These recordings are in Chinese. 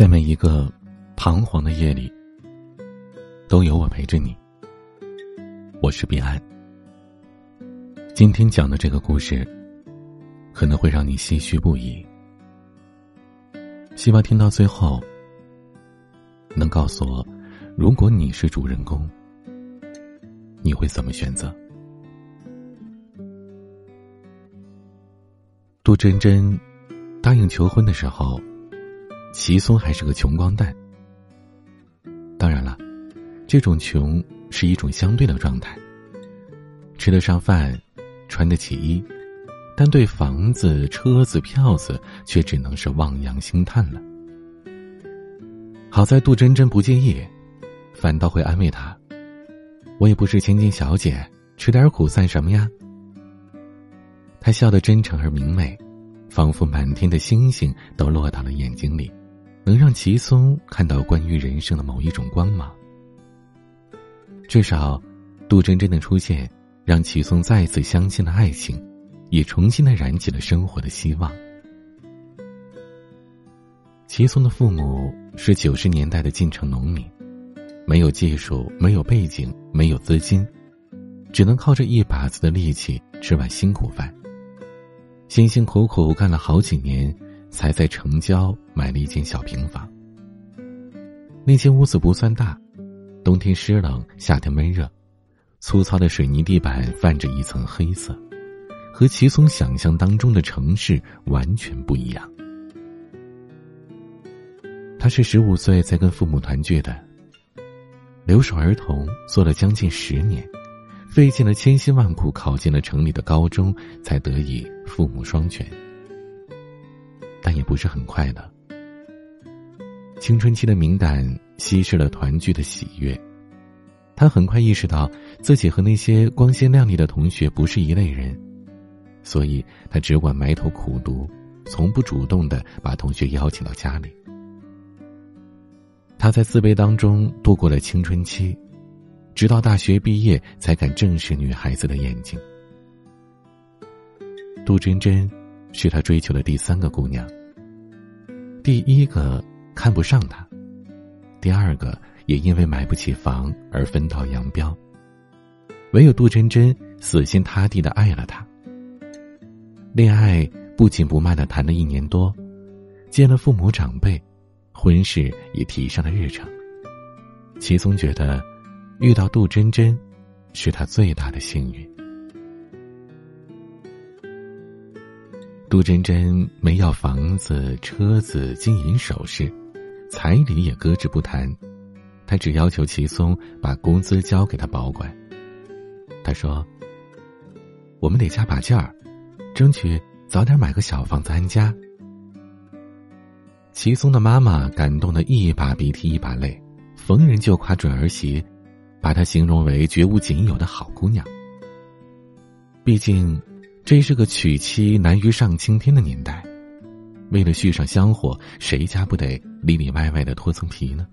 在每一个彷徨的夜里，都有我陪着你。我是彼岸。今天讲的这个故事，可能会让你唏嘘不已。希望听到最后，能告诉我，如果你是主人公，你会怎么选择？杜真真答应求婚的时候。齐松还是个穷光蛋。当然了，这种穷是一种相对的状态。吃得上饭，穿得起衣，但对房子、车子、票子却只能是望洋兴叹了。好在杜真真不介意，反倒会安慰他：“我也不是千金小姐，吃点苦算什么呀？”他笑得真诚而明媚，仿佛满天的星星都落到了眼睛里。能让齐松看到关于人生的某一种光芒。至少，杜真真的出现，让齐松再次相信了爱情，也重新的燃起了生活的希望。齐松的父母是九十年代的进城农民，没有技术，没有背景，没有资金，只能靠着一把子的力气吃碗辛苦饭。辛辛苦苦干了好几年。才在城郊买了一间小平房。那间屋子不算大，冬天湿冷，夏天闷热，粗糙的水泥地板泛着一层黑色，和齐松想象当中的城市完全不一样。他是十五岁才跟父母团聚的，留守儿童做了将近十年，费尽了千辛万苦考进了城里的高中，才得以父母双全。但也不是很快的。青春期的敏感稀释了团聚的喜悦，他很快意识到自己和那些光鲜亮丽的同学不是一类人，所以他只管埋头苦读，从不主动的把同学邀请到家里。他在自卑当中度过了青春期，直到大学毕业才敢正视女孩子的眼睛。杜真真。是他追求的第三个姑娘。第一个看不上他，第二个也因为买不起房而分道扬镳。唯有杜真真死心塌地的爱了他。恋爱不紧不慢的谈了一年多，见了父母长辈，婚事也提上了日程。齐松觉得，遇到杜真真，是他最大的幸运。杜真真没要房子、车子、金银首饰，彩礼也搁置不谈，她只要求齐松把工资交给他保管。他说：“我们得加把劲儿，争取早点买个小房子安家。”齐松的妈妈感动得一把鼻涕一把泪，逢人就夸准儿媳，把她形容为绝无仅有的好姑娘。毕竟。这是个娶妻难于上青天的年代，为了续上香火，谁家不得里里外外的脱层皮呢？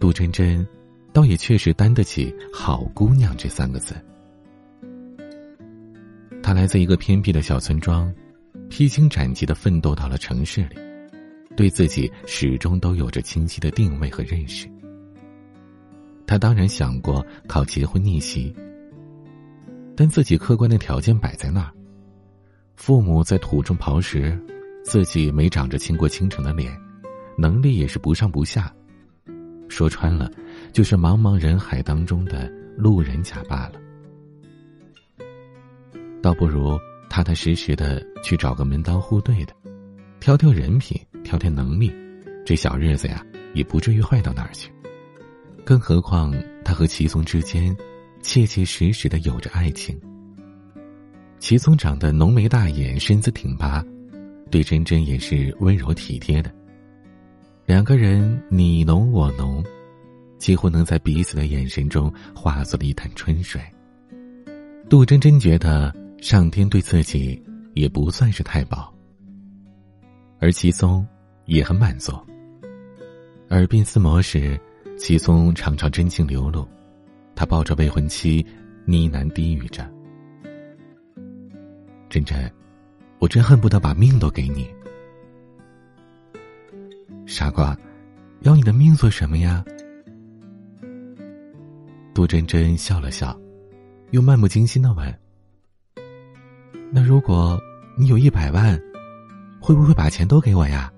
杜真真，倒也确实担得起“好姑娘”这三个字。她来自一个偏僻的小村庄，披荆斩棘的奋斗到了城市里，对自己始终都有着清晰的定位和认识。她当然想过靠结婚逆袭。但自己客观的条件摆在那儿，父母在土中刨食，自己没长着倾国倾城的脸，能力也是不上不下，说穿了，就是茫茫人海当中的路人甲罢了。倒不如踏踏实实的去找个门当户对的，挑挑人品，挑挑能力，这小日子呀，也不至于坏到哪儿去。更何况他和齐松之间。切切实实的有着爱情。齐松长得浓眉大眼，身姿挺拔，对真真也是温柔体贴的。两个人你侬我侬，几乎能在彼此的眼神中化作了一潭春水。杜真真觉得上天对自己也不算是太薄，而齐松也很满足。耳鬓厮磨时，齐松常常真情流露。他抱着未婚妻，呢喃低语着：“真真，我真恨不得把命都给你。”傻瓜，要你的命做什么呀？杜真真笑了笑，又漫不经心的问：“那如果你有一百万，会不会把钱都给我呀？”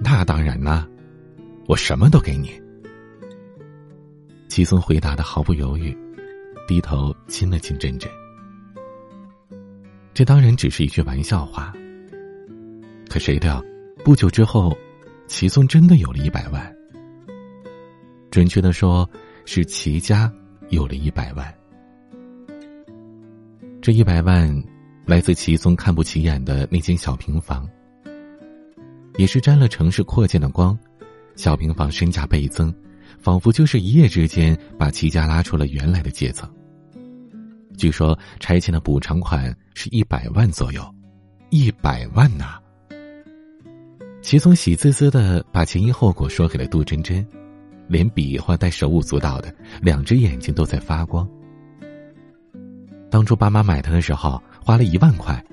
那当然啦，我什么都给你。齐松回答的毫不犹豫，低头亲了亲真真。这当然只是一句玩笑话。可谁料，不久之后，齐松真的有了一百万。准确的说，是齐家有了一百万。这一百万来自齐松看不起眼的那间小平房，也是沾了城市扩建的光，小平房身价倍增，仿佛就是一夜之间把齐家拉出了原来的阶层。据说拆迁的补偿款是一百万左右，一百万呐！齐松喜滋滋的把前因后果说给了杜真真，连比划带手舞足蹈的，两只眼睛都在发光。当初爸妈买它的时候花了一万块，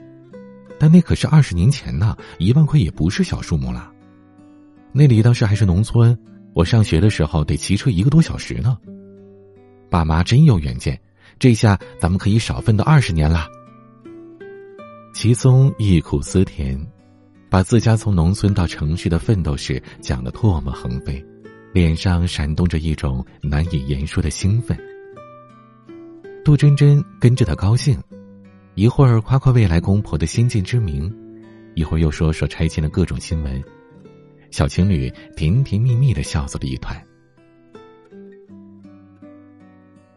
但那可是二十年前呢，一万块也不是小数目了。那里当时还是农村，我上学的时候得骑车一个多小时呢。爸妈真有远见。这下咱们可以少奋斗二十年了。齐松忆苦思甜，把自家从农村到城市的奋斗史讲得唾沫横飞，脸上闪动着一种难以言说的兴奋。杜真真跟着他高兴，一会儿夸夸未来公婆的先见之明，一会儿又说说拆迁的各种新闻，小情侣甜甜蜜蜜的笑作了一团。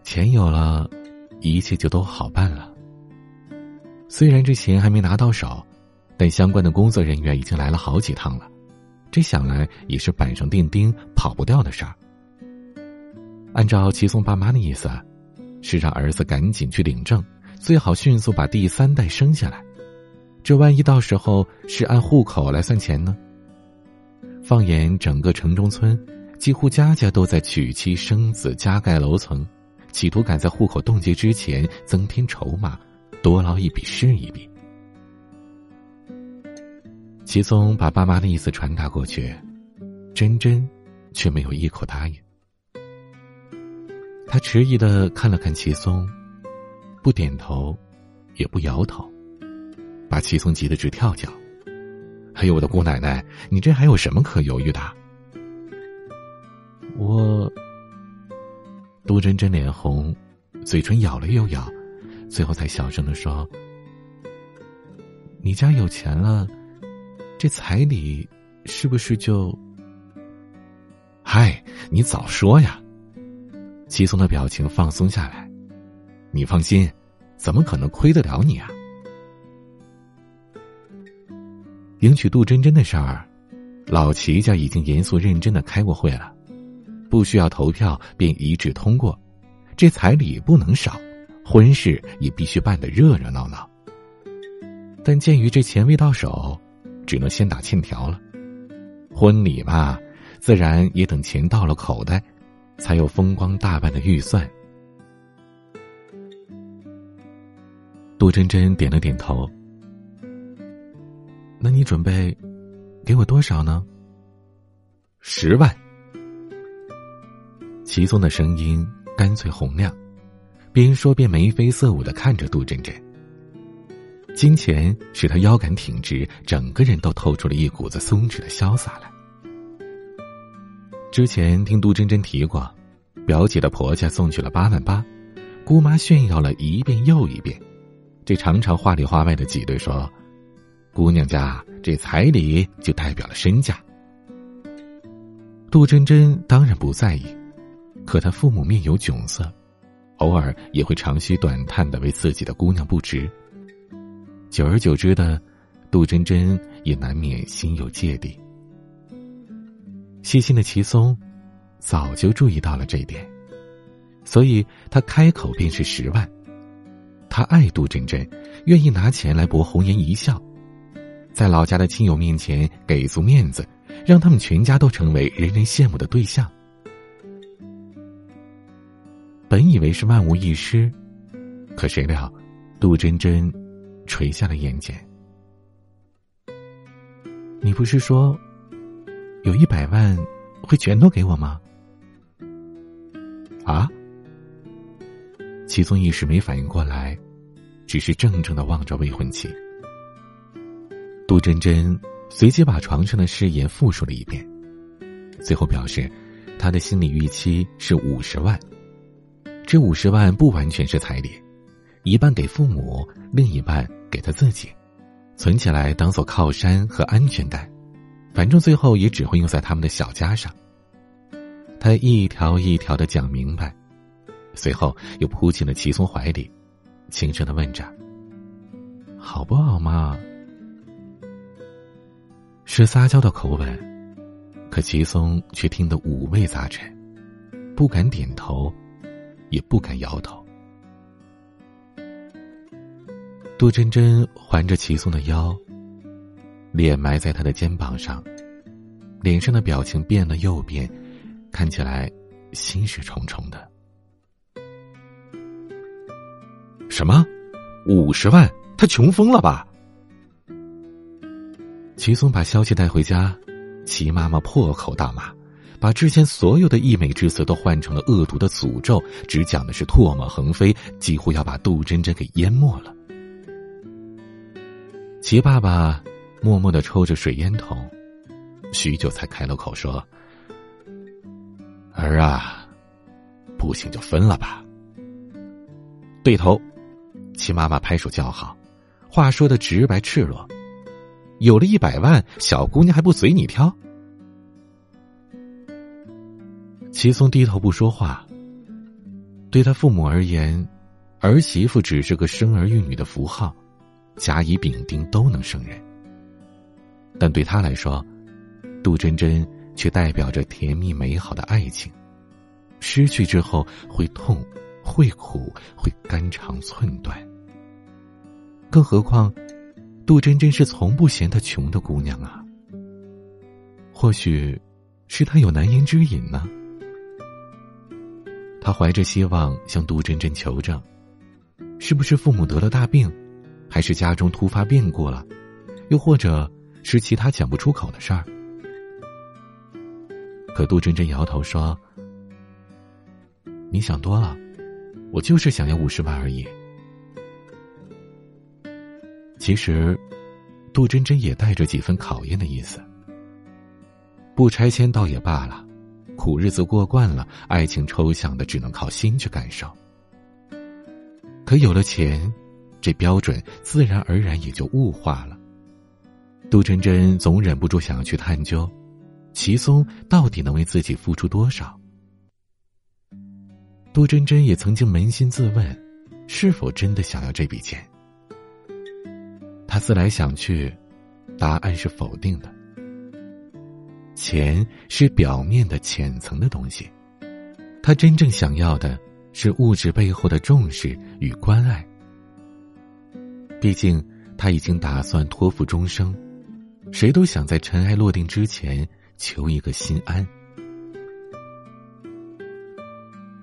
钱有了。一切就都好办了。虽然这钱还没拿到手，但相关的工作人员已经来了好几趟了，这想来也是板上钉钉、跑不掉的事儿。按照齐松爸妈的意思，是让儿子赶紧去领证，最好迅速把第三代生下来。这万一到时候是按户口来算钱呢？放眼整个城中村，几乎家家都在娶妻生子、加盖楼层。企图赶在户口冻结之前增添筹码，多捞一笔是一笔。齐松把爸妈的意思传达过去，真真却没有一口答应。他迟疑的看了看齐松，不点头，也不摇头，把齐松急得直跳脚。哎呦，我的姑奶奶，你这还有什么可犹豫的？我。杜真真脸红，嘴唇咬了又咬，最后才小声的说：“你家有钱了，这彩礼是不是就……嗨，你早说呀！”齐松的表情放松下来，“你放心，怎么可能亏得了你啊？”迎娶杜真真的事儿，老齐家已经严肃认真的开过会了。不需要投票便一致通过，这彩礼不能少，婚事也必须办得热热闹闹。但鉴于这钱未到手，只能先打欠条了。婚礼嘛，自然也等钱到了口袋，才有风光大办的预算。杜真真点了点头。那你准备给我多少呢？十万。齐松的声音干脆洪亮，边说边眉飞色舞的看着杜真真。金钱使他腰杆挺直，整个人都透出了一股子松弛的潇洒来。之前听杜真真提过，表姐的婆家送去了八万八，姑妈炫耀了一遍又一遍，这常常话里话外的挤兑说，姑娘家这彩礼就代表了身价。杜真真当然不在意。可他父母面有窘色，偶尔也会长吁短叹的为自己的姑娘不值。久而久之的，杜真真也难免心有芥蒂。细心的齐松早就注意到了这一点，所以他开口便是十万。他爱杜真真，愿意拿钱来博红颜一笑，在老家的亲友面前给足面子，让他们全家都成为人人羡慕的对象。本以为是万无一失，可谁料，杜真真垂下了眼睑。你不是说有一百万，会全都给我吗？啊？齐松一时没反应过来，只是怔怔的望着未婚妻。杜真真随即把床上的誓言复述了一遍，最后表示，他的心理预期是五十万。这五十万不完全是彩礼，一半给父母，另一半给他自己，存起来当做靠山和安全带，反正最后也只会用在他们的小家上。他一条一条的讲明白。随后又扑进了齐松怀里，轻声的问着：“好不好嘛？”是撒娇的口吻，可齐松却听得五味杂陈，不敢点头，也不敢摇头。杜真真环着齐松的腰，脸埋在他的肩膀上，脸上的表情变了又变，看起来心事重重的。什么？五十万？他穷疯了吧？齐松把消息带回家，齐妈妈破口大骂，把之前所有的溢美之词都换成了恶毒的诅咒，只讲的是唾沫横飞，几乎要把杜真真给淹没了。齐爸爸默默的抽着水烟筒，许久才开了口说：“儿啊，不行就分了吧。”对头。齐妈妈拍手叫好，话说的直白赤裸。有了一百万，小姑娘还不随你挑？齐松低头不说话。对他父母而言，儿媳妇只是个生儿育女的符号，甲乙丙丁都能胜任。但对他来说，杜真真却代表着甜蜜美好的爱情，失去之后会痛。会苦，会肝肠寸断。更何况，杜真真是从不嫌他穷的姑娘啊。或许，是他有难言之隐呢。他怀着希望向杜真真求证，是不是父母得了大病，还是家中突发变故了，又或者是其他讲不出口的事儿。可杜真真摇头说：“你想多了。”我就是想要五十万而已。其实，杜真真也带着几分考验的意思。不拆迁倒也罢了，苦日子过惯了，爱情抽象的只能靠心去感受。可有了钱，这标准自然而然也就物化了。杜真真总忍不住想要去探究，齐松到底能为自己付出多少。杜真真也曾经扪心自问，是否真的想要这笔钱？他思来想去，答案是否定的。钱是表面的、浅层的东西，他真正想要的是物质背后的重视与关爱。毕竟他已经打算托付终生，谁都想在尘埃落定之前求一个心安。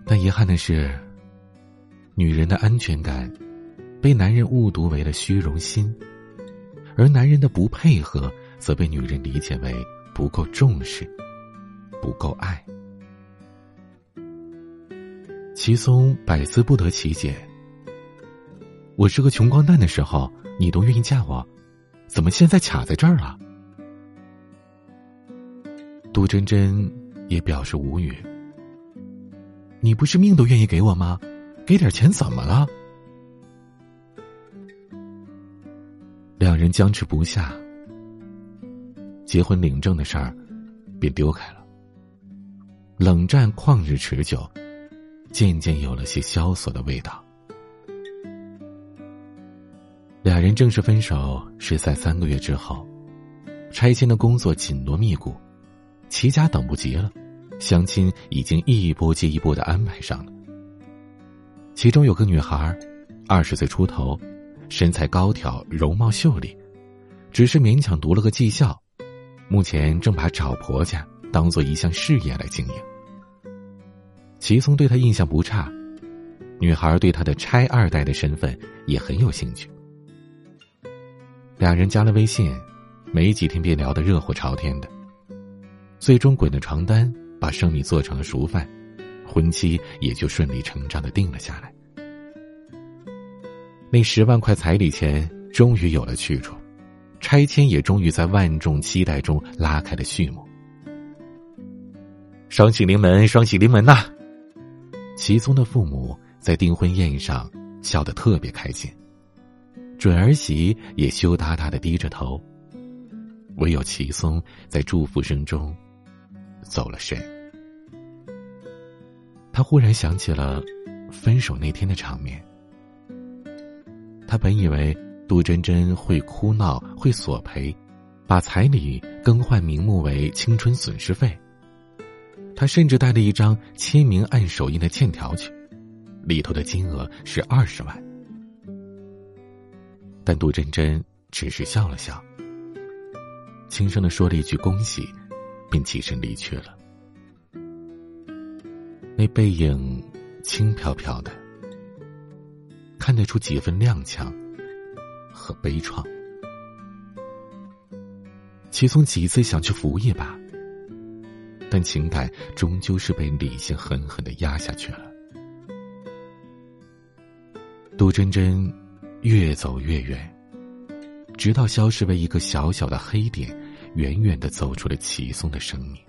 但遗憾的是，女人的安全感被男人误读为了虚荣心，而男人的不配合则被女人理解为不够重视、不够爱。齐松百思不得其解：我是个穷光蛋的时候，你都愿意嫁我，怎么现在卡在这儿了？杜真真也表示无语。你不是命都愿意给我吗？给点钱怎么了？两人僵持不下，结婚领证的事儿便丢开了。冷战旷日持久，渐渐有了些萧索的味道。俩人正式分手是在三个月之后，拆迁的工作紧锣密鼓，齐家等不及了。相亲已经一波接一波的安排上了，其中有个女孩，二十岁出头，身材高挑，容貌秀丽，只是勉强读了个技校，目前正把找婆家当做一项事业来经营。齐松对她印象不差，女孩对他的拆二代的身份也很有兴趣，两人加了微信，没几天便聊得热火朝天的。最终滚的床单把生米做成了熟饭，婚期也就顺理成章的定了下来。那十万块彩礼钱终于有了去处，拆迁也终于在万众期待中拉开了序幕。双喜临门，双喜临门呐！齐松的父母在订婚宴上笑得特别开心，准儿媳也羞答答的低着头，唯有齐松在祝福声中走了神。他忽然想起了分手那天的场面，他本以为杜真真会哭闹、会索赔，把彩礼更换名目为青春损失费。他甚至带了一张签名按手印的欠条去，里头的金额是二十万。但杜真真只是笑了笑，轻声的说了一句“恭喜”，便起身离去了。那背影轻飘飘的，看得出几分踉跄和悲怆。齐松几次想去扶一把。但情感终究是被理性狠狠的压下去了。杜真真越走越远，直到消失为一个小小的黑点，远远的走出了齐松的生命。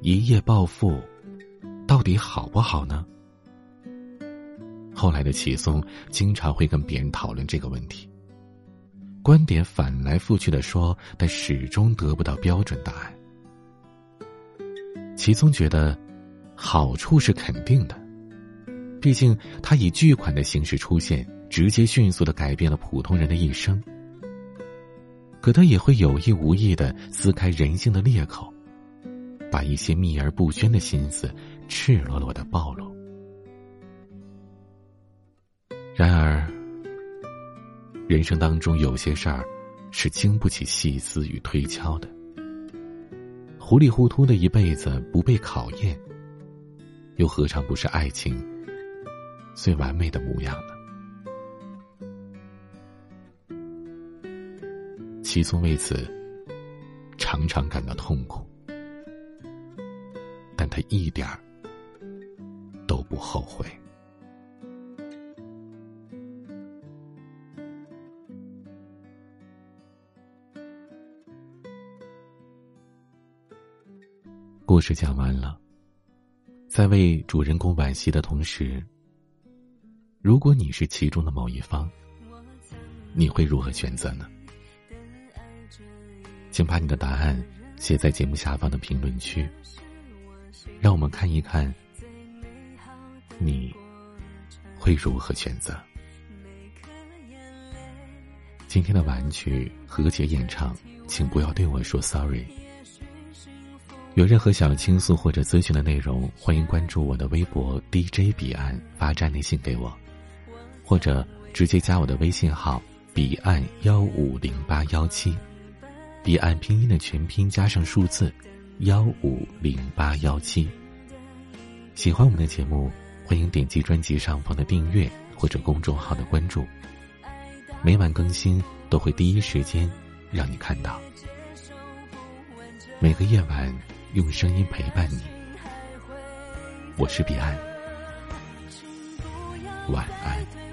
一夜暴富，到底好不好呢？后来的齐松经常会跟别人讨论这个问题。观点反来覆去的说，但始终得不到标准答案。齐松觉得，好处是肯定的，毕竟他以巨款的形式出现，直接迅速的改变了普通人的一生。可他也会有意无意的撕开人性的裂口，把一些秘而不宣的心思赤裸裸的暴露。然而。人生当中有些事儿，是经不起细思与推敲的。糊里糊涂的一辈子不被考验，又何尝不是爱情最完美的模样呢？齐松为此常常感到痛苦，但他一点儿都不后悔。故事讲完了，在为主人公惋惜的同时，如果你是其中的某一方，你会如何选择呢？请把你的答案写在节目下方的评论区，让我们看一看你会如何选择。今天的玩曲何洁演唱，请不要对我说 sorry。有任何想倾诉或者咨询的内容，欢迎关注我的微博 DJ 彼岸，发站内信给我，或者直接加我的微信号彼岸幺五零八幺七，彼岸拼音的全拼加上数字幺五零八幺七。喜欢我们的节目，欢迎点击专辑上方的订阅或者公众号的关注，每晚更新都会第一时间让你看到。每个夜晚。用声音陪伴你，我是彼岸，晚安。